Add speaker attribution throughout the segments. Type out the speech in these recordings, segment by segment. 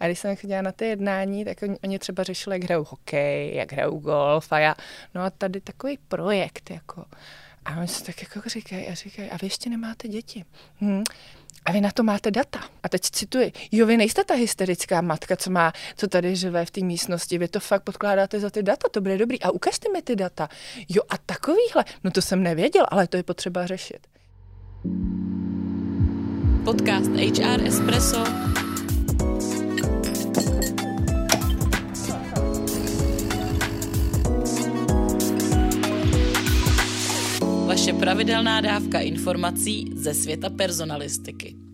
Speaker 1: A když jsem chodila na ty jednání, tak oni, oni třeba řešili, jak hrajou hokej, jak hrajou golf a já, no a tady takový projekt, jako. A oni se tak jako říkají a říkají, a vy ještě nemáte děti. Hm. A vy na to máte data. A teď cituji, jo, vy nejste ta hysterická matka, co má, co tady živé v té místnosti, vy to fakt podkládáte za ty data, to bude dobrý. A ukažte mi ty data. Jo, a takovýhle, no to jsem nevěděl, ale to je potřeba řešit.
Speaker 2: Podcast HR Espresso Vaše pravidelná dávka informací ze světa personalistiky.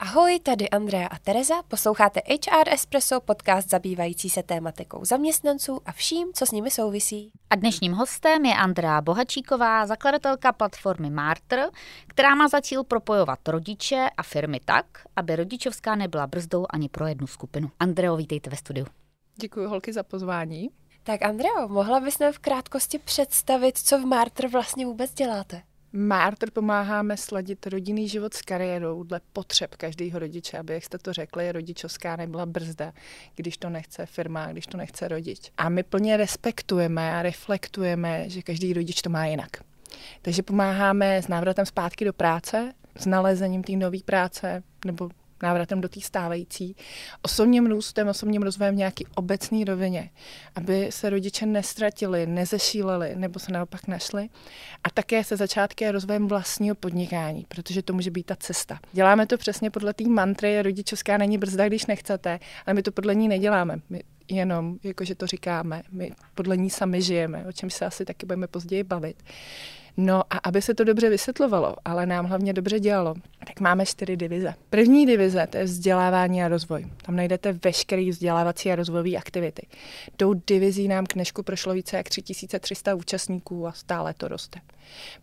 Speaker 3: Ahoj, tady Andrea a Tereza, posloucháte HR Espresso, podcast zabývající se tématikou zaměstnanců a vším, co s nimi souvisí.
Speaker 4: A dnešním hostem je Andrea Bohačíková, zakladatelka platformy Martr, která má za cíl propojovat rodiče a firmy tak, aby rodičovská nebyla brzdou ani pro jednu skupinu. Andreo, vítejte ve studiu.
Speaker 1: Děkuji holky za pozvání.
Speaker 3: Tak Andreo, mohla bys nám v krátkosti představit, co v Martr vlastně vůbec děláte?
Speaker 1: Martr pomáháme sladit rodinný život s kariérou dle potřeb každého rodiče, aby, jak jste to řekli, rodičovská nebyla brzda, když to nechce firma, když to nechce rodič. A my plně respektujeme a reflektujeme, že každý rodič to má jinak. Takže pomáháme s návratem zpátky do práce, s nalezením té nové práce nebo návratem do té stávající, osobním růstem, osobním rozvojem v nějaký obecný rovině, aby se rodiče nestratili, nezešíleli nebo se naopak našli a také se začátky a rozvojem vlastního podnikání, protože to může být ta cesta. Děláme to přesně podle té mantry, rodičovská není brzda, když nechcete, ale my to podle ní neděláme. My jenom, jakože to říkáme, my podle ní sami žijeme, o čem se asi taky budeme později bavit. No a aby se to dobře vysvětlovalo, ale nám hlavně dobře dělalo, tak máme čtyři divize. První divize to je vzdělávání a rozvoj. Tam najdete veškeré vzdělávací a rozvojové aktivity. Tou divizí nám k dnešku prošlo více jak 3300 účastníků a stále to roste.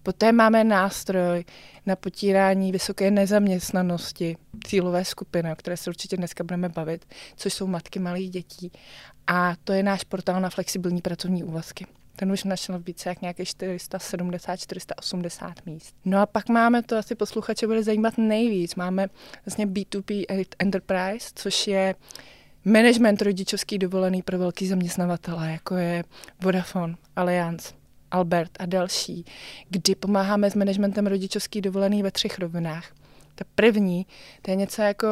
Speaker 1: Poté máme nástroj na potírání vysoké nezaměstnanosti, cílové skupiny, o které se určitě dneska budeme bavit, což jsou matky malých dětí. A to je náš portál na flexibilní pracovní úvazky. Ten už našel více jak nějaké 470-480 míst. No a pak máme, to asi posluchače bude zajímat nejvíc, máme vlastně B2B Enterprise, což je management rodičovský dovolený pro velký zaměstnavatele, jako je Vodafone, Allianz, Albert a další, kdy pomáháme s managementem rodičovský dovolený ve třech rovinách. Ta první, to je něco jako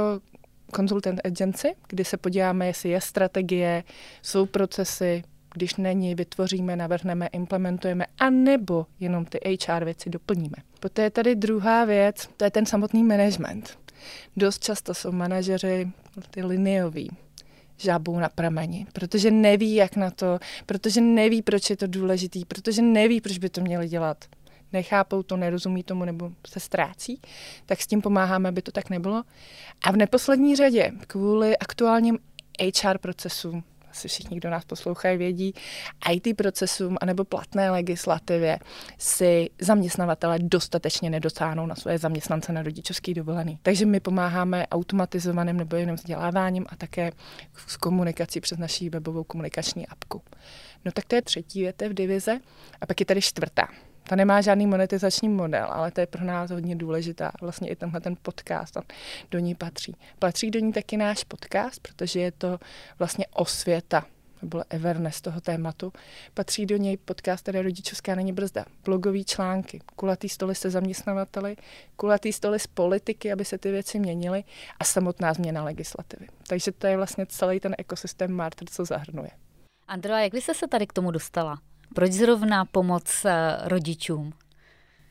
Speaker 1: consultant agency, kdy se podíváme, jestli je strategie, jsou procesy, když není, vytvoříme, navrhneme, implementujeme, anebo jenom ty HR věci doplníme. Poté je tady druhá věc, to je ten samotný management. Dost často jsou manažeři ty linioví, žábou na prameni, protože neví, jak na to, protože neví, proč je to důležitý, protože neví, proč by to měli dělat. Nechápou to, nerozumí tomu nebo se ztrácí, tak s tím pomáháme, aby to tak nebylo. A v neposlední řadě, kvůli aktuálním HR procesům, asi všichni, kdo nás poslouchají, vědí, IT procesům anebo platné legislativě si zaměstnavatele dostatečně nedosáhnou na své zaměstnance na rodičovský dovolený. Takže my pomáháme automatizovaným nebo jenom vzděláváním a také s komunikací přes naší webovou komunikační apku. No tak to je třetí větev divize a pak je tady čtvrtá. Ta nemá žádný monetizační model, ale to je pro nás hodně důležitá. Vlastně i tenhle ten podcast do ní patří. Patří do ní taky náš podcast, protože je to vlastně osvěta nebo Everness toho tématu. Patří do něj podcast, který rodičovská není brzda. Blogový články, kulatý stoly se zaměstnavateli, kulatý stoly s politiky, aby se ty věci měnily a samotná změna legislativy. Takže to je vlastně celý ten ekosystém Martr, co zahrnuje.
Speaker 4: Andrea, jak jsi se tady k tomu dostala? Proč zrovna pomoc eh, rodičům?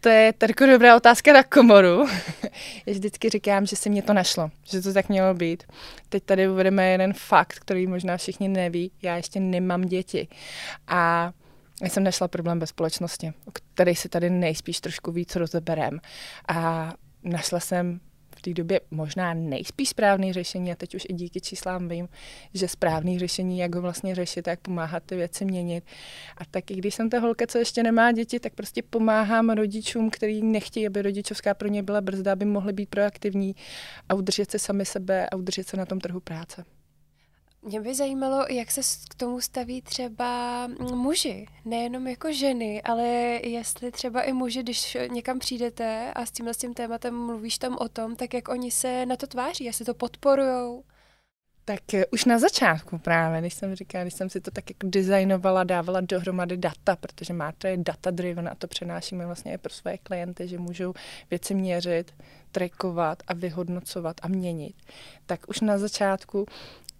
Speaker 1: To je jako dobrá otázka na komoru. Já vždycky říkám, že se mě to našlo, že to tak mělo být. Teď tady uvedeme jeden fakt, který možná všichni neví. Já ještě nemám děti. A já jsem našla problém ve společnosti, který si tady nejspíš trošku víc rozeberem. A našla jsem té době možná nejspíš správný řešení a teď už i díky číslám vím, že správný řešení, jak ho vlastně řešit, jak pomáhat ty věci měnit. A taky když jsem ta holka, co ještě nemá děti, tak prostě pomáhám rodičům, kteří nechtějí, aby rodičovská pro ně byla brzda, aby mohli být proaktivní a udržet se sami sebe a udržet se na tom trhu práce.
Speaker 3: Mě by zajímalo, jak se k tomu staví třeba muži, nejenom jako ženy, ale jestli třeba i muži, když někam přijdete a s tímhle s tím tématem mluvíš tam o tom, tak jak oni se na to tváří, jestli to podporujou.
Speaker 1: Tak eh, už na začátku právě, když jsem říkala, když jsem si to tak jako designovala, dávala dohromady data, protože máte je data driven a to přenášíme vlastně i pro své klienty, že můžou věci měřit, trackovat a vyhodnocovat a měnit. Tak už na začátku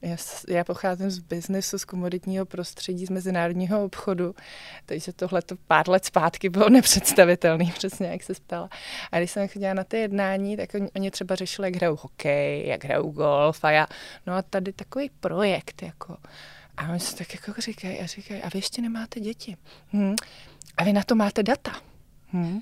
Speaker 1: já, já pocházím z biznesu, z komoditního prostředí, z mezinárodního obchodu, takže tohle to pár let zpátky bylo nepředstavitelné, přesně jak se ptala. A když jsem chodila na ty jednání, tak oni, oni třeba řešili, jak hrajou hokej, jak hrajou golf a já, no a tady takový projekt, jako. A oni se tak jako říkají a říkají, a vy ještě nemáte děti. Hm. A vy na to máte data. Hm.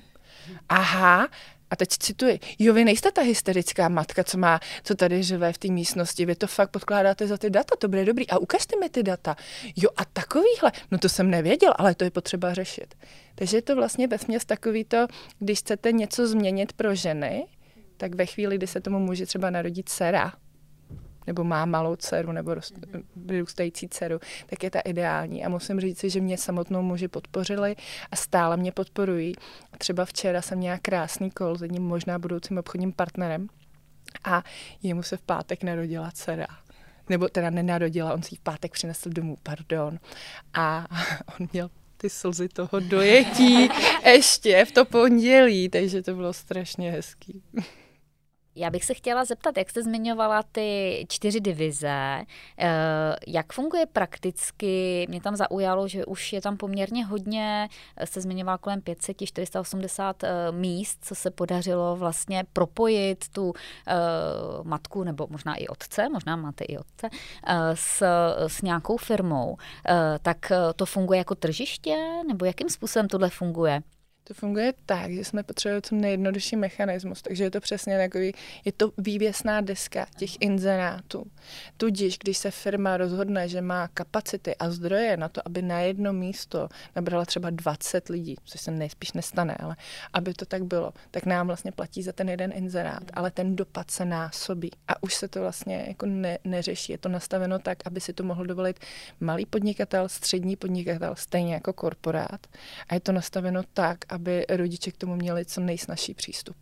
Speaker 1: Aha, a teď cituji, jo, vy nejste ta hysterická matka, co má, co tady živé v té místnosti, vy to fakt podkládáte za ty data, to bude dobrý. A ukažte mi ty data. Jo, a takovýhle, no to jsem nevěděl, ale to je potřeba řešit. Takže je to vlastně vesměs takový to, když chcete něco změnit pro ženy, tak ve chvíli, kdy se tomu může třeba narodit dcera, nebo má malou dceru nebo vyrůstající dceru, tak je ta ideální. A musím říct, že mě samotnou muži podpořili a stále mě podporují. Třeba včera jsem měla krásný kol s jedním možná budoucím obchodním partnerem a jemu se v pátek narodila dcera nebo teda nenarodila, on si ji v pátek přinesl domů, pardon. A on měl ty slzy toho dojetí ještě v to pondělí, takže to bylo strašně hezký.
Speaker 4: Já bych se chtěla zeptat, jak jste zmiňovala ty čtyři divize, eh, jak funguje prakticky? Mě tam zaujalo, že už je tam poměrně hodně, jste zmiňovala kolem 500, 480 eh, míst, co se podařilo vlastně propojit tu eh, matku, nebo možná i otce, možná máte i otce, s, s nějakou firmou. Tak to funguje jako tržiště, nebo jakým způsobem tohle funguje?
Speaker 1: To funguje tak, že jsme potřebovali co nejjednodušší mechanismus, takže je to přesně takový, je to vývěsná deska těch inzerátů. Tudíž, když se firma rozhodne, že má kapacity a zdroje na to, aby na jedno místo nabrala třeba 20 lidí, což se nejspíš nestane, ale aby to tak bylo, tak nám vlastně platí za ten jeden inzerát, ale ten dopad se násobí. A už se to vlastně jako ne, neřeší. Je to nastaveno tak, aby si to mohl dovolit malý podnikatel, střední podnikatel, stejně jako korporát. A je to nastaveno tak, aby rodiče k tomu měli co nejsnažší přístup.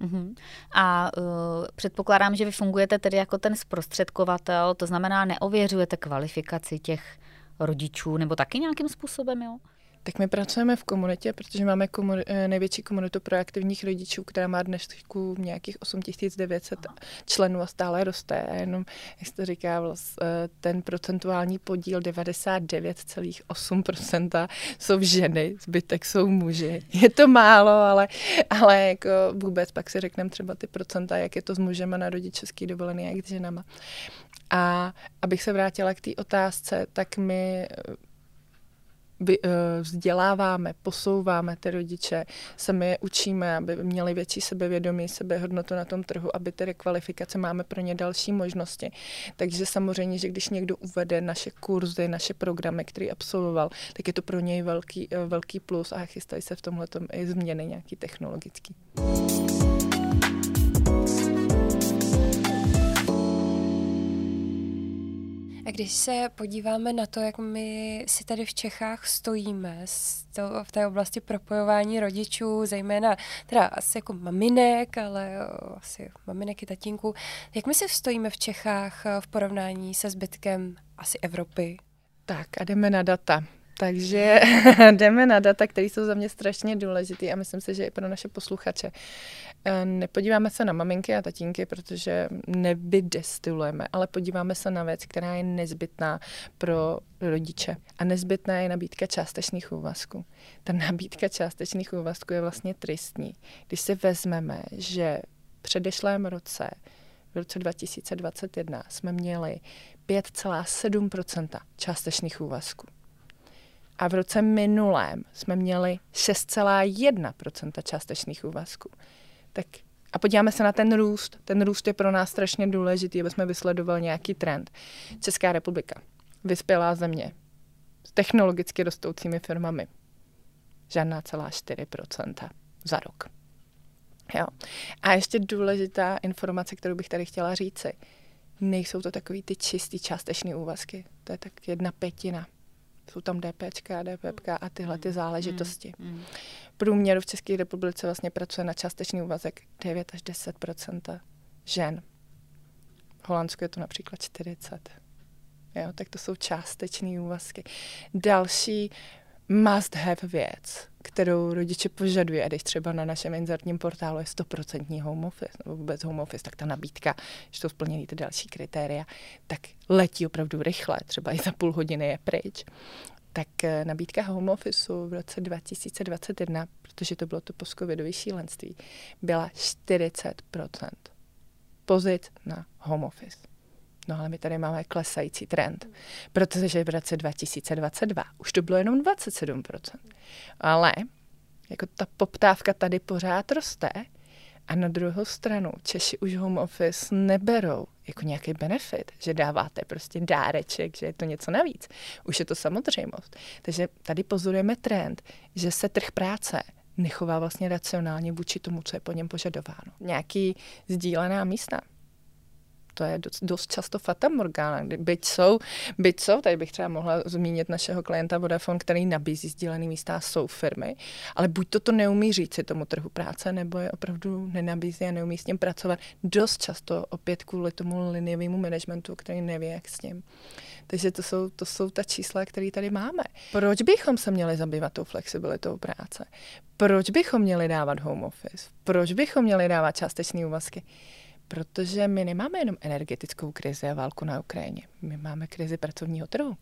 Speaker 4: Uh-huh. A uh, předpokládám, že vy fungujete tedy jako ten zprostředkovatel, to znamená, neověřujete kvalifikaci těch rodičů, nebo taky nějakým způsobem, jo?
Speaker 1: Tak my pracujeme v komunitě, protože máme komu- eh, největší komunitu proaktivních rodičů, která má dnes nějakých 8900 členů a stále roste. A jenom, jak se to říká, eh, ten procentuální podíl 99,8% jsou ženy, zbytek jsou muži. Je to málo, ale, ale jako vůbec pak si řekneme třeba ty procenta, jak je to s mužema na rodičovský dovolený, jak s ženama. A abych se vrátila k té otázce, tak my Eh, vzděláváme, posouváme ty rodiče, sami je učíme, aby měli větší sebevědomí, sebehodnotu na tom trhu, aby tedy kvalifikace máme pro ně další možnosti. Takže samozřejmě, že když někdo uvede naše kurzy, naše programy, který absolvoval, tak je to pro něj velký, eh, velký plus a chystají se v tomhle i změny nějaký technologický.
Speaker 3: A když se podíváme na to, jak my si tady v Čechách stojíme to, v té oblasti propojování rodičů, zejména teda asi jako maminek, ale asi maminek i tatínků, jak my si stojíme v Čechách v porovnání se zbytkem asi Evropy?
Speaker 1: Tak a jdeme na data. Takže jdeme na data, které jsou za mě strašně důležité a myslím si, že i pro naše posluchače. Eh, nepodíváme se na maminky a tatínky, protože nevydestilujeme, ale podíváme se na věc, která je nezbytná pro rodiče. A nezbytná je nabídka částečných úvazků. Ta nabídka částečných úvazků je vlastně tristní. Když si vezmeme, že v předešlém roce v roce 2021 jsme měli 5,7% částečných úvazků. A v roce minulém jsme měli 6,1% částečných úvazků. Tak a podíváme se na ten růst. Ten růst je pro nás strašně důležitý, aby jsme vysledovali nějaký trend. Česká republika, vyspělá země, s technologicky rostoucími firmami. Žádná celá 4% za rok. Jo. A ještě důležitá informace, kterou bych tady chtěla říci. Nejsou to takový ty čistý částečný úvazky. To je tak jedna pětina jsou tam DPčka, DPPK a tyhle ty mm, záležitosti. Mm, mm. Průměru v České republice vlastně pracuje na částečný úvazek 9 až 10% žen. V Holandsku je to například 40. Jo, tak to jsou částečné úvazky. Další must have věc, kterou rodiče požadují, a když třeba na našem inzertním portálu je 100% home office, nebo vůbec home office, tak ta nabídka, že to splnění ty další kritéria, tak letí opravdu rychle, třeba i za půl hodiny je pryč. Tak eh, nabídka home office v roce 2021, protože to bylo to postcovidové šílenství, byla 40% pozic na home office. No ale my tady máme klesající trend, protože v roce 2022 už to bylo jenom 27%. Ale jako ta poptávka tady pořád roste a na druhou stranu Češi už home office neberou jako nějaký benefit, že dáváte prostě dáreček, že je to něco navíc. Už je to samozřejmost. Takže tady pozorujeme trend, že se trh práce nechová vlastně racionálně vůči tomu, co je po něm požadováno. Nějaký sdílená místa to je dost, dost často fata morgana. Byť jsou, byť jsou, tady bych třeba mohla zmínit našeho klienta Vodafone, který nabízí sdílený místa, jsou firmy, ale buď to to neumí říct si tomu trhu práce, nebo je opravdu nenabízí a neumí s tím pracovat. Dost často opět kvůli tomu liniovému managementu, který neví, jak s tím. Takže to jsou, to jsou ta čísla, které tady máme. Proč bychom se měli zabývat tou flexibilitou práce? Proč bychom měli dávat home office? Proč bychom měli dávat částečné úvazky? Protože my nemáme jenom energetickou krizi a válku na Ukrajině. My máme krizi pracovního trhu.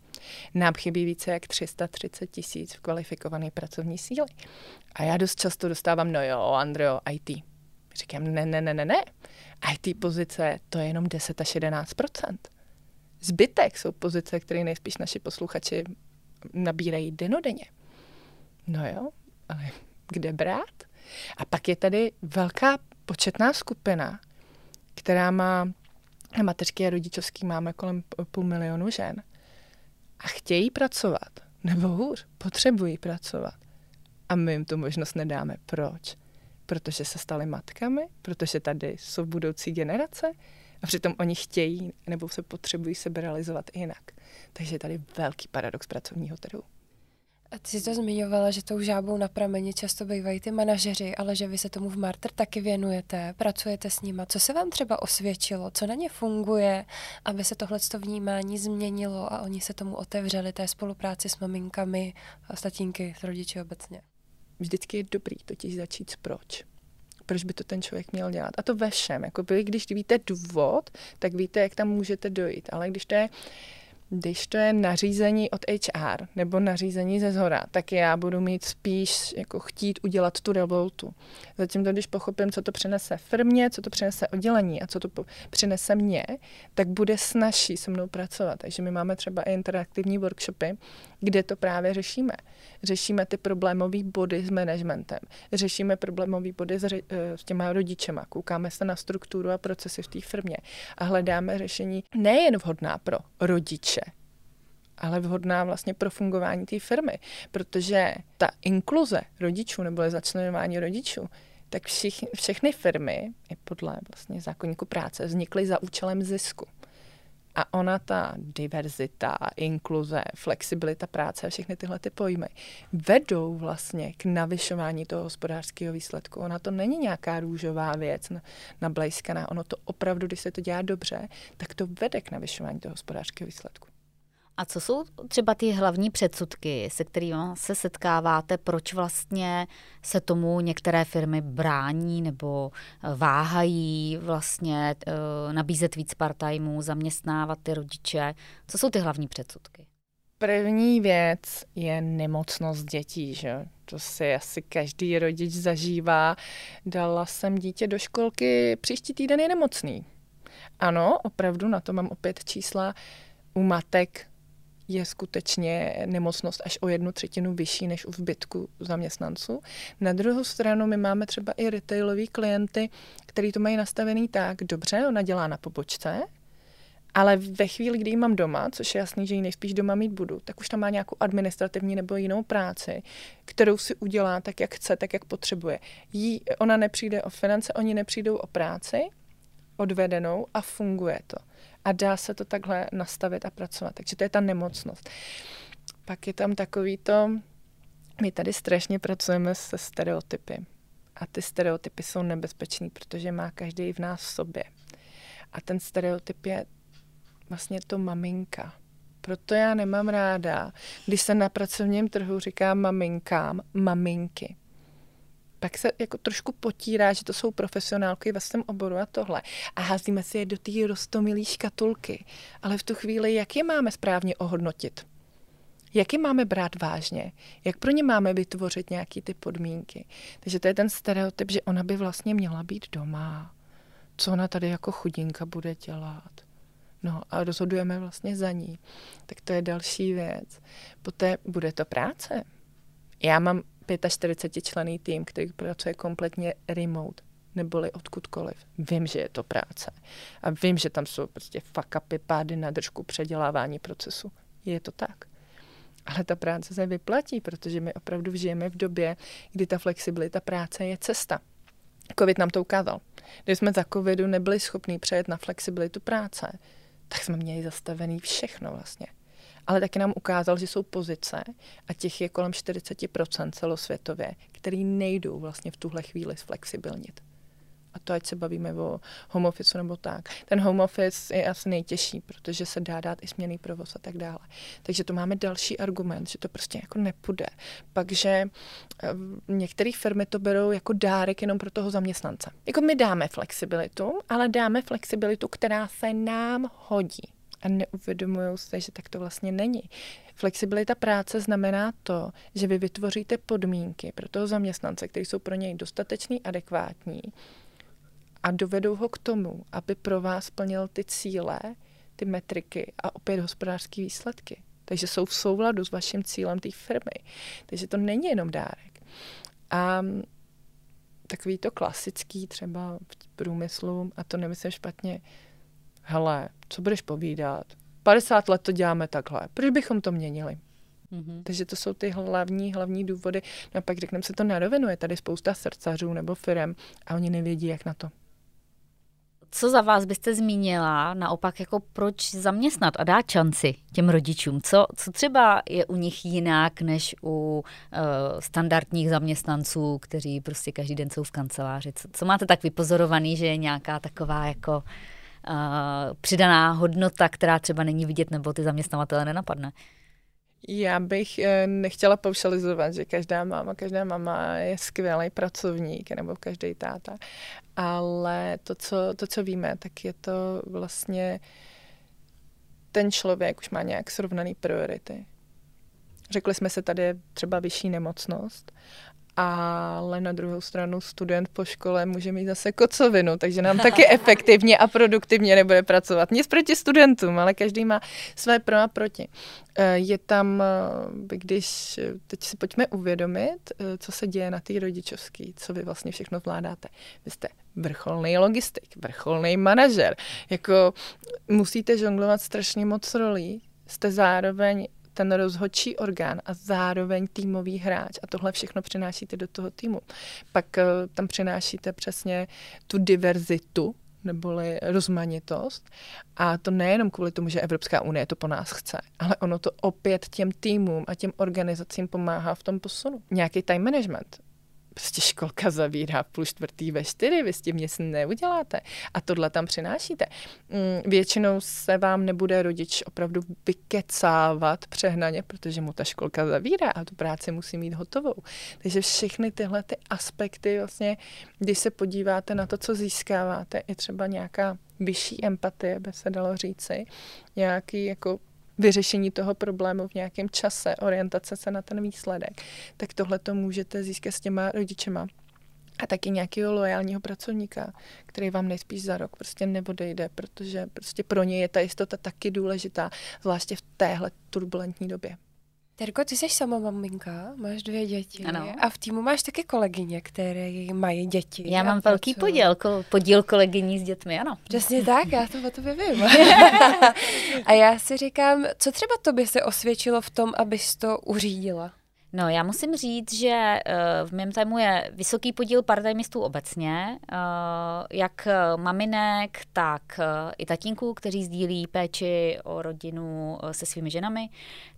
Speaker 1: Nám chybí více jak 330 tisíc v kvalifikované pracovní síly. A já dost často dostávám, no jo, Andreo, IT. Říkám, ne, ne, ne, ne, ne. IT pozice, to je jenom 10 až 11% Zbytek jsou pozice, které nejspíš naši posluchači nabírají denodenně. No jo, ale kde brát? A pak je tady velká početná skupina, která má mateřský a rodičovský máme kolem půl milionu žen a chtějí pracovat, nebo hůř, potřebují pracovat. A my jim tu možnost nedáme. Proč? Protože se stali matkami, protože tady jsou budoucí generace a přitom oni chtějí nebo se potřebují sebe realizovat jinak. Takže je tady velký paradox pracovního trhu.
Speaker 3: A ty jsi to zmiňovala, že tou žábou na prameni často bývají ty manažeři, ale že vy se tomu v Marter taky věnujete, pracujete s nima. Co se vám třeba osvědčilo? Co na ně funguje, aby se tohle vnímání změnilo a oni se tomu otevřeli té spolupráci s maminkami s tatínky, s rodiči obecně?
Speaker 1: Vždycky je dobrý totiž začít s proč proč by to ten člověk měl dělat. A to ve všem. Jakoby, když víte důvod, tak víte, jak tam můžete dojít. Ale když to je když to je nařízení od HR nebo nařízení ze zhora, tak já budu mít spíš jako chtít udělat tu revoltu. Zatím to, když pochopím, co to přinese firmě, co to přinese oddělení a co to přinese mně, tak bude snažší se mnou pracovat. Takže my máme třeba i interaktivní workshopy, kde to právě řešíme. Řešíme ty problémové body s managementem, řešíme problémové body s, eh, s těma rodičema, koukáme se na strukturu a procesy v té firmě a hledáme řešení nejen vhodná pro rodiče, ale vhodná vlastně pro fungování té firmy, protože ta inkluze rodičů nebo začlenování rodičů, tak všich, všechny firmy, i podle vlastně zákonníku práce, vznikly za účelem zisku. A ona, ta diverzita, inkluze, flexibilita práce a všechny tyhle ty pojmy vedou vlastně k navyšování toho hospodářského výsledku. Ona to není nějaká růžová věc nablejskaná. Ono to opravdu, když se to dělá dobře, tak to vede k navyšování toho hospodářského výsledku.
Speaker 4: A co jsou třeba ty hlavní předsudky, se kterými se setkáváte, proč vlastně se tomu některé firmy brání nebo eh, váhají vlastně uh, nabízet víc part-timeů, zaměstnávat ty rodiče? Co jsou ty hlavní předsudky?
Speaker 1: První věc je nemocnost dětí, že? To si asi každý rodič zažívá. Dala jsem dítě do školky, příští týden je nemocný. Ano, opravdu, na to mám opět čísla. U matek je skutečně nemocnost až o jednu třetinu vyšší než u zbytku zaměstnanců. Na druhou stranu my máme třeba i retailový klienty, který to mají nastavený tak, dobře, ona dělá na pobočce, ale ve chvíli, kdy ji mám doma, což je jasný, že ji nejspíš doma mít budu, tak už tam má nějakou administrativní nebo jinou práci, kterou si udělá tak, jak chce, tak, jak potřebuje. Jí, ona nepřijde o finance, oni nepřijdou o práci, odvedenou a funguje to a dá se to takhle nastavit a pracovat. Takže to je ta nemocnost. Pak je tam takový to, my tady strašně pracujeme se stereotypy. A ty stereotypy jsou nebezpečný, protože má každý v nás v sobě. A ten stereotyp je vlastně to maminka. Proto já nemám ráda, když se na pracovním trhu říká maminkám maminky. Pak se jako trošku potírá, že to jsou profesionálky ve svém oboru a tohle. A házíme si je do té rostomilý škatulky. Ale v tu chvíli, jak je máme správně ohodnotit? Jak je máme brát vážně? Jak pro ně máme vytvořit nějaké ty podmínky? Takže to je ten stereotyp, že ona by vlastně měla být doma. Co ona tady jako chudinka bude dělat? No a rozhodujeme vlastně za ní. Tak to je další věc. Poté bude to práce. Já mám 45 člený tým, který pracuje kompletně remote neboli odkudkoliv. Vím, že je to práce. A vím, že tam jsou prostě fuck upy, pády na držku, předělávání procesu. Je to tak. Ale ta práce se vyplatí, protože my opravdu žijeme v době, kdy ta flexibilita práce je cesta. Covid nám to ukázal. Když jsme za covidu nebyli schopni přejet na flexibilitu práce, tak jsme měli zastavený všechno vlastně. Ale taky nám ukázal, že jsou pozice, a těch je kolem 40% celosvětově, který nejdou vlastně v tuhle chvíli zflexibilnit. A to ať se bavíme o home office nebo tak. Ten home office je asi nejtěžší, protože se dá dát i směný provoz a tak dále. Takže to máme další argument, že to prostě jako nepůjde. Pak, že eh, některé firmy to berou jako dárek jenom pro toho zaměstnance. Jako my dáme flexibilitu, ale dáme flexibilitu, která se nám hodí. A neuvědomují se, že tak to vlastně není. Flexibilita práce znamená to, že vy vytvoříte podmínky pro toho zaměstnance, které jsou pro něj dostatečný, adekvátní, a dovedou ho k tomu, aby pro vás plnil ty cíle, ty metriky a opět hospodářské výsledky. Takže jsou v souladu s vaším cílem té firmy. Takže to není jenom dárek. A takový to klasický třeba v průmyslu, a to nemyslím špatně, hele, co budeš povídat? 50 let to děláme takhle, proč bychom to měnili? Mm-hmm. Takže to jsou ty hlavní, hlavní důvody. No a pak řekneme se to na rovinu, je tady spousta srdcařů nebo firem a oni nevědí, jak na to
Speaker 4: co za vás byste zmínila naopak, jako proč zaměstnat a dát šanci těm rodičům? Co, co třeba je u nich jinak než u uh, standardních zaměstnanců, kteří prostě každý den jsou v kanceláři? Co, co máte tak vypozorovaný, že je nějaká taková jako uh, přidaná hodnota, která třeba není vidět nebo ty zaměstnavatele nenapadne?
Speaker 1: Já bych eh, nechtěla paušalizovat, že každá máma, každá mama je skvělý pracovník, nebo každý táta, ale to co, to, co víme, tak je to vlastně ten člověk už má nějak srovnaný priority. Řekli jsme se, tady třeba vyšší nemocnost ale na druhou stranu student po škole může mít zase kocovinu, takže nám taky efektivně a produktivně nebude pracovat. Nic proti studentům, ale každý má své pro a proti. Eh, je tam, eh, když teď si pojďme uvědomit, eh, co se děje na té rodičovské, co vy vlastně všechno zvládáte. Vy jste vrcholný logistik, vrcholný manažer, jako musíte žonglovat strašně moc rolí, jste zároveň ten rozhodčí orgán a zároveň týmový hráč a tohle všechno přinášíte do toho týmu. Pak uh, tam přinášíte přesně tu diverzitu, neboli rozmanitost. A to nejenom kvůli tomu, že Evropská unie to po nás chce, ale ono to opět těm týmům a těm organizacím pomáhá v tom posunu. Nějaký time management prostě školka zavírá půl čtvrtý ve čtyři, vy s tím nic neuděláte. A tohle tam přinášíte. Mm, většinou se vám nebude rodič opravdu vykecávat přehnaně, protože mu ta školka zavírá a tu práci musí mít hotovou. Takže všechny tyhle ty aspekty vlastně, když se podíváte na to, co získáváte, je třeba nějaká vyšší empatie, by se dalo říci, nějaký jako vyřešení toho problému v nějakém čase, orientace se na ten výsledek, tak tohle to můžete získat s těma rodičema. A taky nějakého loajálního pracovníka, který vám nejspíš za rok prostě neodejde, protože prostě pro ně je ta jistota taky důležitá, zvláště v téhle turbulentní době.
Speaker 3: Terko, ty jsi sama maminka, máš dvě děti
Speaker 4: ano.
Speaker 3: a v týmu máš taky kolegyně, které mají děti.
Speaker 4: Já mám velký podíl, ko, podíl kolegyní s dětmi, ano.
Speaker 3: Přesně tak, já to o tobě vím. a já si říkám, co třeba tobě se osvědčilo v tom, abys to uřídila?
Speaker 4: No, já musím říct, že uh, v mém týmu je vysoký podíl partajmistů obecně, uh, jak maminek, tak i tatínků, kteří sdílí péči o rodinu se svými ženami,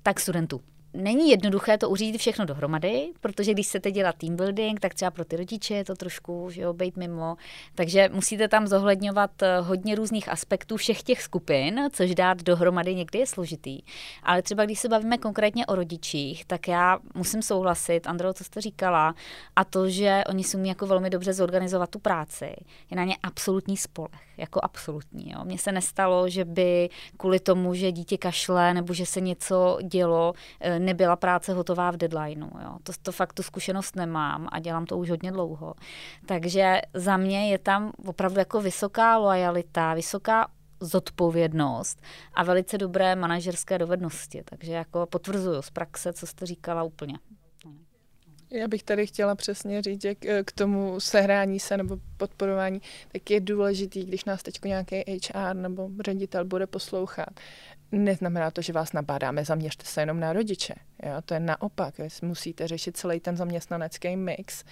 Speaker 4: tak studentů. Není jednoduché to uřídit všechno dohromady, protože když chcete dělat team building, tak třeba pro ty rodiče je to trošku, že jo, být mimo. Takže musíte tam zohledňovat eh, hodně různých aspektů všech těch skupin, což dát dohromady někdy je složitý. Ale třeba když se bavíme konkrétně o rodičích, tak já musím souhlasit, Andro, co jste říkala, a to, že oni si umí jako velmi dobře zorganizovat tu práci, je na ně absolutní spolech, jako absolutní. Jo. Mně se nestalo, že by kvůli tomu, že dítě kašle nebo že se něco dělo, eh, nebyla práce hotová v deadlineu. Jo. To, to fakt tu zkušenost nemám a dělám to už hodně dlouho. Takže za mě je tam opravdu jako vysoká lojalita, vysoká zodpovědnost a velice dobré manažerské dovednosti. Takže jako potvrzuju z praxe, co jste říkala úplně.
Speaker 1: Já bych tady chtěla přesně říct, že k tomu sehrání se nebo podporování, tak je důležitý, když nás teď nějaký HR nebo ředitel bude poslouchat, Neznamená to, že vás nabádáme, zaměřte se jenom na rodiče. Jo? To je naopak, musíte řešit celý ten zaměstnanecký mix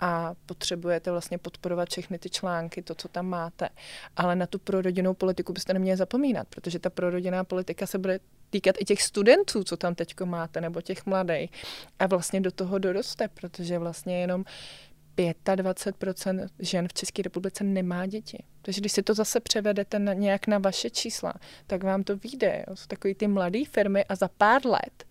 Speaker 1: a potřebujete vlastně podporovat všechny ty články, to, co tam máte. Ale na tu prorodinnou politiku byste neměli zapomínat, protože ta prorodinná politika se bude týkat i těch studentů, co tam teď máte, nebo těch mladých. A vlastně do toho doroste, protože vlastně jenom 25% žen v České republice nemá děti. Takže když si to zase převedete na, nějak na vaše čísla, tak vám to vyjde. Jo. Jsou takový ty mladé firmy a za pár let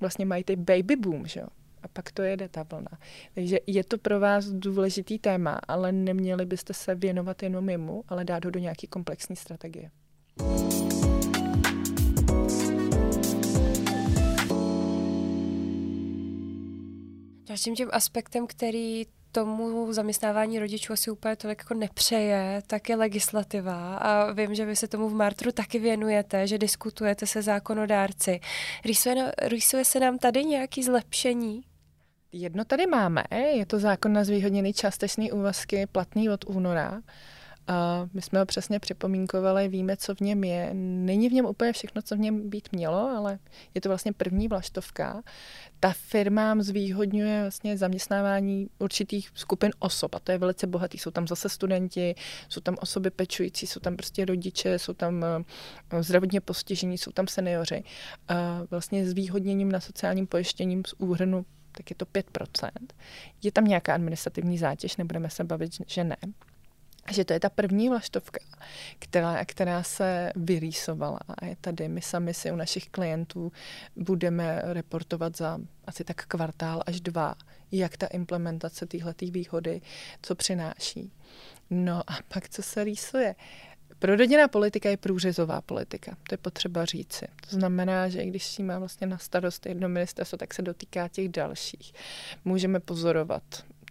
Speaker 1: vlastně mají ty baby boom, že jo. A pak to jede ta vlna. Takže je to pro vás důležitý téma, ale neměli byste se věnovat jenom jemu, ale dát ho do nějaké komplexní strategie.
Speaker 3: Dalším tím aspektem, který tomu zaměstnávání rodičů asi úplně tolik jako nepřeje, tak je legislativa. A vím, že vy se tomu v Martru taky věnujete, že diskutujete se zákonodárci. Rýsuje, rýsuje se nám tady nějaký zlepšení?
Speaker 1: Jedno tady máme, je to zákon na zvýhodněný částečný úvazky platný od února. A my jsme ho přesně připomínkovali, víme, co v něm je. Není v něm úplně všechno, co v něm být mělo, ale je to vlastně první vlaštovka. Ta firmám zvýhodňuje vlastně zaměstnávání určitých skupin osob a to je velice bohatý. Jsou tam zase studenti, jsou tam osoby pečující, jsou tam prostě rodiče, jsou tam eh, zdravotně postižení, jsou tam seniori. A vlastně zvýhodněním na sociálním pojištěním z úhrnu tak je to 5%. Je tam nějaká administrativní zátěž, nebudeme se bavit, že ne že to je ta první vlaštovka, která, která se vyrýsovala a je tady. My sami si u našich klientů budeme reportovat za asi tak kvartál až dva, jak ta implementace téhleté výhody, co přináší. No a pak co se rýsuje? Prorodinná politika je průřezová politika, to je potřeba říci. To znamená, že když si má vlastně na starost jedno ministerstvo, tak se dotýká těch dalších. Můžeme pozorovat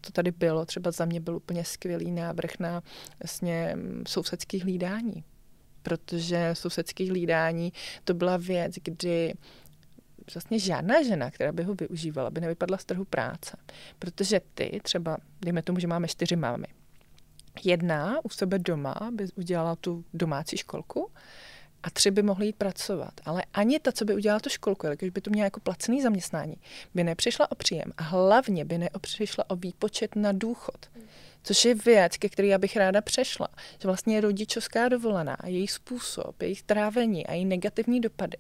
Speaker 1: to tady bylo. Třeba za mě byl úplně skvělý návrh na vlastně mm, sousedský hlídání. Protože sousedský hlídání to byla věc, kdy vlastně žádná žena, která by ho využívala, by nevypadla z trhu práce. Protože ty třeba, dejme tomu, že máme čtyři mámy. Jedna u sebe doma by udělala tu domácí školku, a tři by mohly jít pracovat. Ale ani ta, co by udělala tu školku, když by to měla jako placený zaměstnání, by nepřišla o příjem a hlavně by nepřišla o výpočet na důchod. Což je věc, ke které já bych ráda přešla. Že vlastně rodičovská dovolená její způsob, jejich trávení a její negativní dopady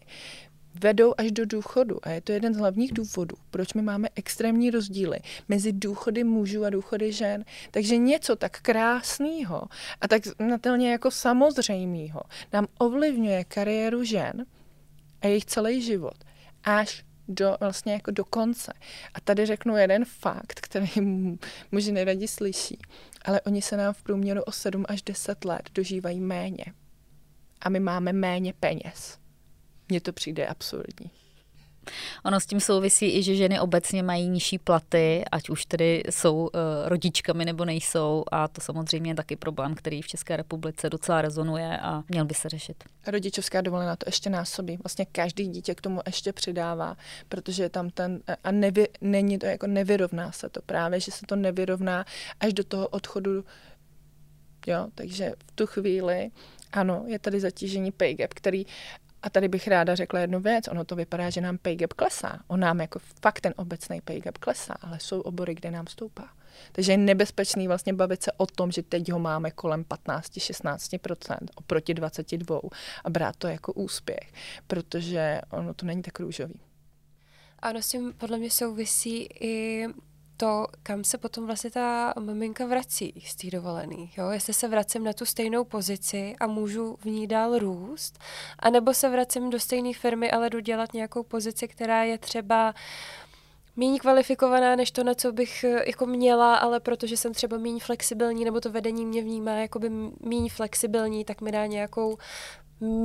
Speaker 1: vedou až do důchodu. A je to jeden z hlavních důvodů, proč my máme extrémní rozdíly mezi důchody mužů a důchody žen. Takže něco tak krásného a tak znatelně jako samozřejmého nám ovlivňuje kariéru žen a jejich celý život až do, vlastně jako do konce. A tady řeknu jeden fakt, který muži neradi slyší, ale oni se nám v průměru o 7 až 10 let dožívají méně. A my máme méně peněz. Mně to přijde absurdní.
Speaker 4: Ono s tím souvisí i, že ženy obecně mají nižší platy, ať už tedy jsou uh, rodičkami nebo nejsou a to samozřejmě je taky problém, který v České republice docela rezonuje a měl by se řešit.
Speaker 1: Rodičovská dovolená to ještě násobí. Vlastně každý dítě k tomu ještě přidává, protože je tam ten, a nevy, není to jako nevyrovná se to právě, že se to nevyrovná až do toho odchodu Jo, takže v tu chvíli ano, je tady zatížení pay gap, který a tady bych ráda řekla jednu věc. Ono to vypadá, že nám pay gap klesá. On nám jako fakt ten obecný pay gap klesá, ale jsou obory, kde nám stoupá. Takže je nebezpečný vlastně bavit se o tom, že teď ho máme kolem 15-16% oproti 22 a brát to jako úspěch, protože ono to není tak růžový.
Speaker 3: Ano, s tím podle mě souvisí i to, kam se potom vlastně ta maminka vrací z té dovolený. Jo? Jestli se vracím na tu stejnou pozici a můžu v ní dál růst, anebo se vracím do stejné firmy, ale jdu dělat nějakou pozici, která je třeba méně kvalifikovaná než to, na co bych eh, jako měla, ale protože jsem třeba méně flexibilní, nebo to vedení mě vnímá jako by méně flexibilní, tak mi dá nějakou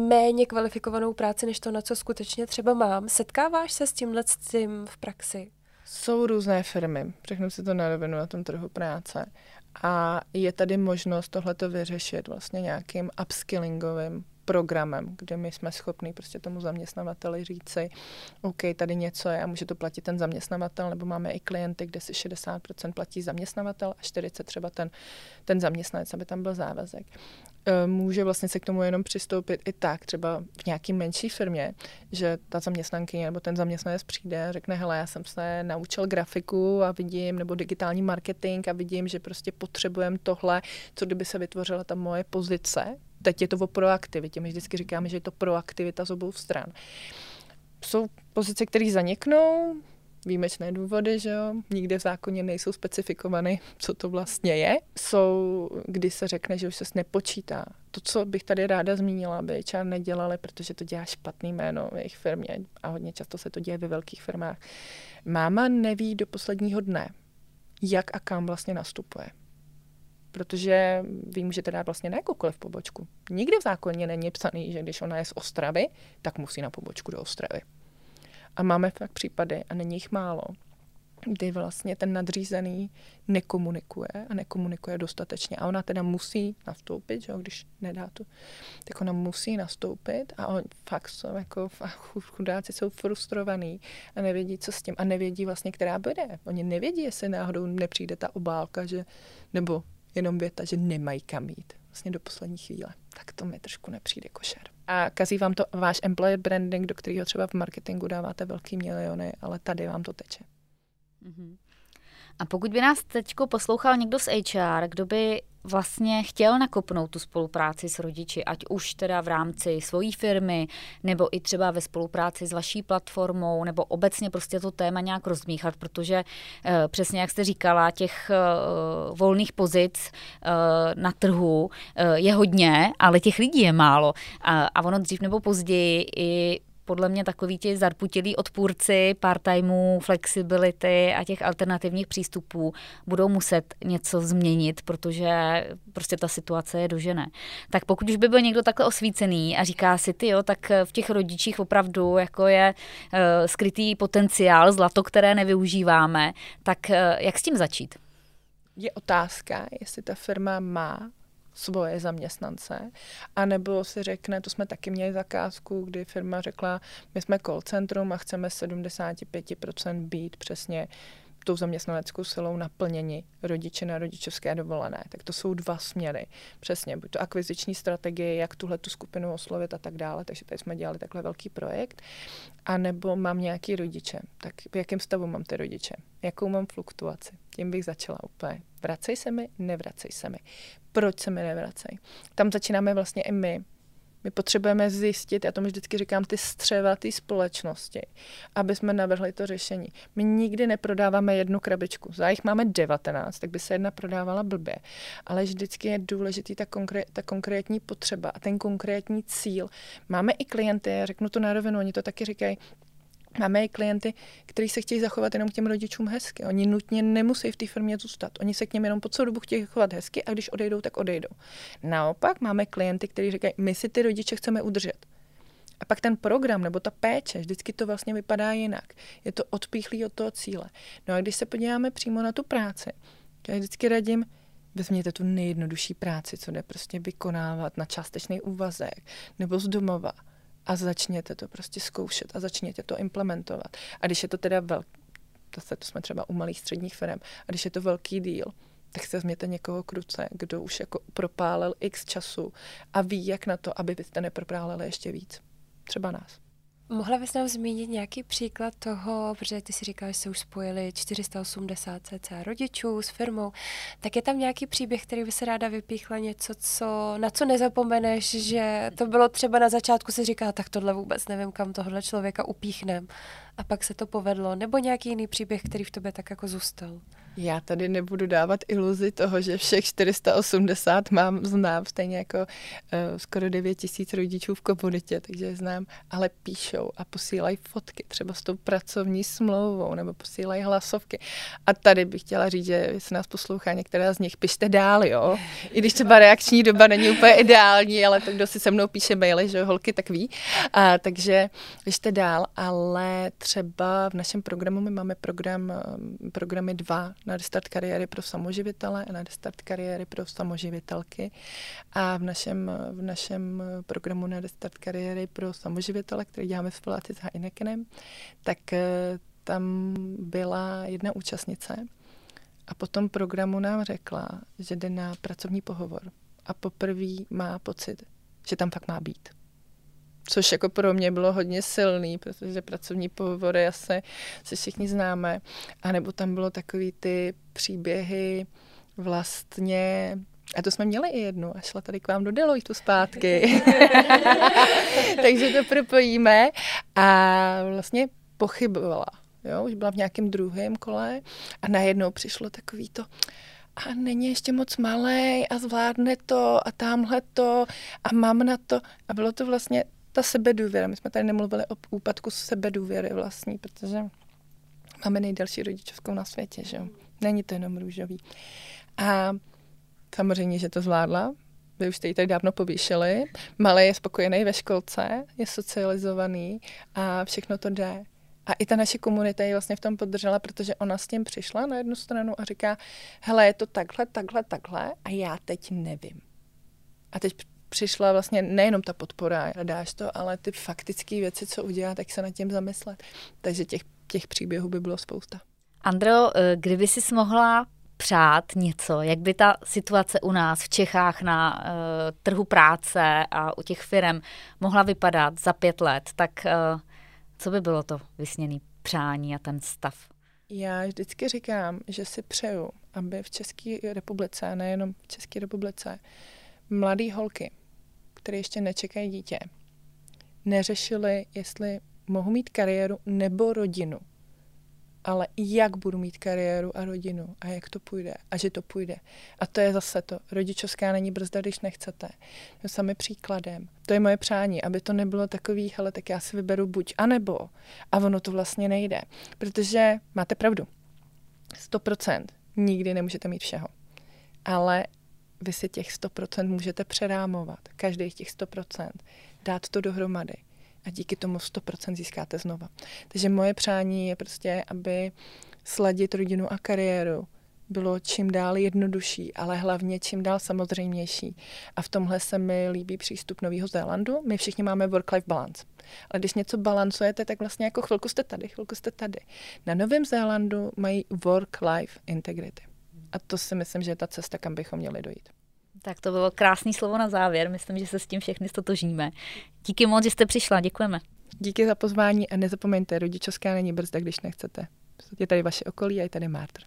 Speaker 3: méně kvalifikovanou práci, než to, na co skutečně třeba mám. Setkáváš se s tímhle s tím v praxi?
Speaker 1: Jsou různé firmy, řeknu si to na rovinu na tom trhu práce. A je tady možnost tohleto vyřešit vlastně nějakým upskillingovým programem, kde my jsme schopni prostě tomu zaměstnavateli říci, OK, tady něco je a může to platit ten zaměstnavatel, nebo máme i klienty, kde si 60% platí zaměstnavatel a 40 třeba ten, ten zaměstnanec, aby tam byl závazek. E, může vlastně se k tomu jenom přistoupit i tak, třeba v nějaký menší firmě, že ta zaměstnankyně nebo ten zaměstnanec přijde a řekne, hele, já jsem se naučil grafiku a vidím, nebo digitální marketing a vidím, že prostě potřebujeme tohle, co kdyby se vytvořila ta moje pozice, teď je to o proaktivitě. My vždycky říkáme, že je to proaktivita z obou stran. Jsou pozice, které zaniknou, výjimečné důvody, že jo, nikde v zákoně nejsou specifikovány, co to vlastně je. Jsou, kdy se řekne, že už se nepočítá. To, co bych tady ráda zmínila, aby HR nedělali, protože to dělá špatný jméno v jejich firmě a hodně často se to děje ve velkých firmách. Máma neví do posledního dne, jak a kam vlastně nastupuje protože vy můžete dát vlastně na jakoukoliv pobočku. Nikdy v zákoně není psaný, že když ona je z Ostravy, tak musí na pobočku do Ostravy. A máme fakt případy, a není jich málo, kdy vlastně ten nadřízený nekomunikuje a nekomunikuje dostatečně. A ona teda musí nastoupit, že jo, když nedá to, tak ona musí nastoupit a on fakt jsou jako chudáci jsou frustrovaný a nevědí, co s tím a nevědí vlastně, která bude. Oni nevědí, jestli náhodou nepřijde ta obálka, že, nebo jenom věta, že nemají kam jít vlastně do poslední chvíle. Tak to mi trošku nepřijde košer. A kazí vám to váš employer branding, do kterého třeba v marketingu dáváte velký miliony, ale tady vám to teče.
Speaker 4: Mm-hmm. A pokud by nás teď poslouchal někdo z HR, kdo by vlastně chtěl nakopnout tu spolupráci s rodiči, ať už teda v rámci svojí firmy, nebo i třeba ve spolupráci s vaší platformou, nebo obecně prostě to téma nějak rozmíchat, protože e, přesně jak jste říkala, těch e, volných pozic e, na trhu je hodně, ale těch lidí je málo. A, a ono dřív nebo později i podle mě takový ti zarputilí odpůrci part-timeu, flexibility a těch alternativních přístupů budou muset něco změnit, protože prostě ta situace je dožené. Tak pokud už by byl někdo takhle osvícený a říká si, ty jo, tak v těch rodičích opravdu jako je uh, skrytý potenciál, zlato, které nevyužíváme, tak uh, jak s tím začít?
Speaker 1: Je otázka, jestli ta firma má svoje zaměstnance, a nebo si řekne, to jsme taky měli zakázku, kdy firma řekla, my jsme call centrum a chceme 75% být přesně tou zaměstnaneckou silou naplněni rodiče na rodičovské dovolené. Tak to jsou dva směry. Přesně, buď to akviziční strategie, jak tuhle tu skupinu oslovit a tak dále, takže tady jsme dělali takhle velký projekt. A nebo mám nějaký rodiče. Tak v jakém stavu mám ty rodiče? Jakou mám fluktuaci? Tím bych začala úplně. Vracej se mi, nevracej se mi. Proč se mi nevracej? Tam začínáme vlastně i my my potřebujeme zjistit, já tomu vždycky říkám, ty střeva té společnosti, aby jsme navrhli to řešení. My nikdy neprodáváme jednu krabičku. Za jich máme 19, tak by se jedna prodávala blbě. Ale vždycky je důležitý ta, konkré, ta konkrétní potřeba a ten konkrétní cíl. Máme i klienty, já řeknu to na rovinu, oni to taky říkají, Máme i klienty, kteří se chtějí zachovat jenom k těm rodičům hezky. Oni nutně nemusí v té firmě zůstat. Oni se k něm jenom po celou dobu chtějí chovat hezky a když odejdou, tak odejdou. Naopak máme klienty, kteří říkají, my si ty rodiče chceme udržet. A pak ten program nebo ta péče, vždycky to vlastně vypadá jinak. Je to odpíchlý od toho cíle. No a když se podíváme přímo na tu práci, já vždycky radím, vezměte tu nejjednodušší práci, co jde prostě vykonávat na částečný úvazek nebo z domova a začněte to prostě zkoušet a začněte to implementovat. A když je to teda velký, to, to jsme třeba u malých středních firm, a když je to velký díl, tak se vezměte někoho kruce, kdo už jako propálil x času a ví, jak na to, aby byste nepropálili ještě víc. Třeba nás.
Speaker 3: Mohla bys nám zmínit nějaký příklad toho, protože ty si říkala, že se už spojili 480 cca rodičů s firmou, tak je tam nějaký příběh, který by se ráda vypíchla, něco, co, na co nezapomeneš, že to bylo třeba na začátku se říká, tak tohle vůbec nevím, kam tohle člověka upíchnem a pak se to povedlo, nebo nějaký jiný příběh, který v tobě tak jako zůstal?
Speaker 1: Já tady nebudu dávat iluzi toho, že všech 480 mám, znám, stejně jako uh, skoro 9 tisíc rodičů v komunitě, takže znám, ale píšou a posílají fotky, třeba s tou pracovní smlouvou, nebo posílají hlasovky. A tady bych chtěla říct, že jestli nás poslouchá některá z nich, pište dál, jo. I když třeba reakční doba není úplně ideální, ale to, kdo si se mnou píše maily, že holky, tak ví. A, takže pište dál, ale třeba v našem programu my máme program, eh, programy dva na restart kariéry pro samoživitele a na restart kariéry pro samoživitelky. A v našem, v našem programu na restart kariéry pro samoživitele, který děláme v spolupráci s Heinekenem, tak eh, tam byla jedna účastnice a po tom programu nám řekla, že jde na pracovní pohovor a poprvé má pocit, že tam fakt má být což jako pro mě bylo hodně silný, protože pracovní pohovory asi se všichni známe. A nebo tam bylo takový ty příběhy vlastně a to jsme měli i jednu a šla tady k vám do Deloitu zpátky. Takže to propojíme a vlastně pochybovala. Jo, už byla v nějakém druhém kole a najednou přišlo takový to, a není ještě moc malý a zvládne to a tamhle to a mám na to. A bylo to vlastně ta sebedůvěra. My jsme tady nemluvili o úpadku sebedůvěry vlastní, protože máme nejdelší rodičovskou na světě, že jo. Není to jenom růžový. A samozřejmě, že to zvládla. Vy už jste ji tady dávno povýšili. Malý je spokojený ve školce, je socializovaný a všechno to jde. A i ta naše komunita ji vlastně v tom podržela, protože ona s tím přišla na jednu stranu a říká, hele, je to takhle, takhle, takhle a já teď nevím. A teď přišla vlastně nejenom ta podpora, dáš to, ale ty faktické věci, co udělá, tak se nad tím zamyslet. Takže těch, těch příběhů by bylo spousta.
Speaker 4: Andro, eh, kdyby jsi mohla přát něco, jak by ta situace u nás v Čechách na uh, trhu práce a u těch firm mohla vypadat za pět let, tak uh, co by bylo to vysněný přání a ten stav?
Speaker 1: Já vždycky říkám, že si přeju, aby v České republice, nejenom v České republice, mladé holky které ještě nečekají dítě, neřešili, jestli mohu mít kariéru nebo rodinu, ale jak budu mít kariéru a rodinu a jak to půjde a že to půjde. A to je zase to. Rodičovská není brzda, když nechcete. No, sami příkladem. To je moje přání, aby to nebylo takový, hele, tak já si vyberu buď a nebo. A ono to vlastně nejde. Protože máte pravdu. 100% nikdy nemůžete mít všeho. Ale vy si těch 100% můžete přerámovat, každý těch 100%, dát to dohromady a díky tomu 100% získáte znova. Takže moje přání je prostě, aby sladit rodinu a kariéru bylo čím dál jednodušší, ale hlavně čím dál samozřejmější. A v tomhle se mi líbí přístup Nového Zélandu. My všichni máme work-life balance. Ale když něco balancujete, tak vlastně jako chvilku jste tady, chvilku jste tady. Na Novém Zélandu mají work-life integrity. A to si myslím, že je ta cesta, kam bychom měli dojít.
Speaker 4: Tak to bylo krásný slovo na závěr. Myslím, že se s tím všechny stotožníme. Díky moc, že jste přišla. Děkujeme.
Speaker 1: Díky za pozvání a nezapomeňte, rodičovská není brzda, když nechcete. Je tady vaše okolí a je tady Mártr.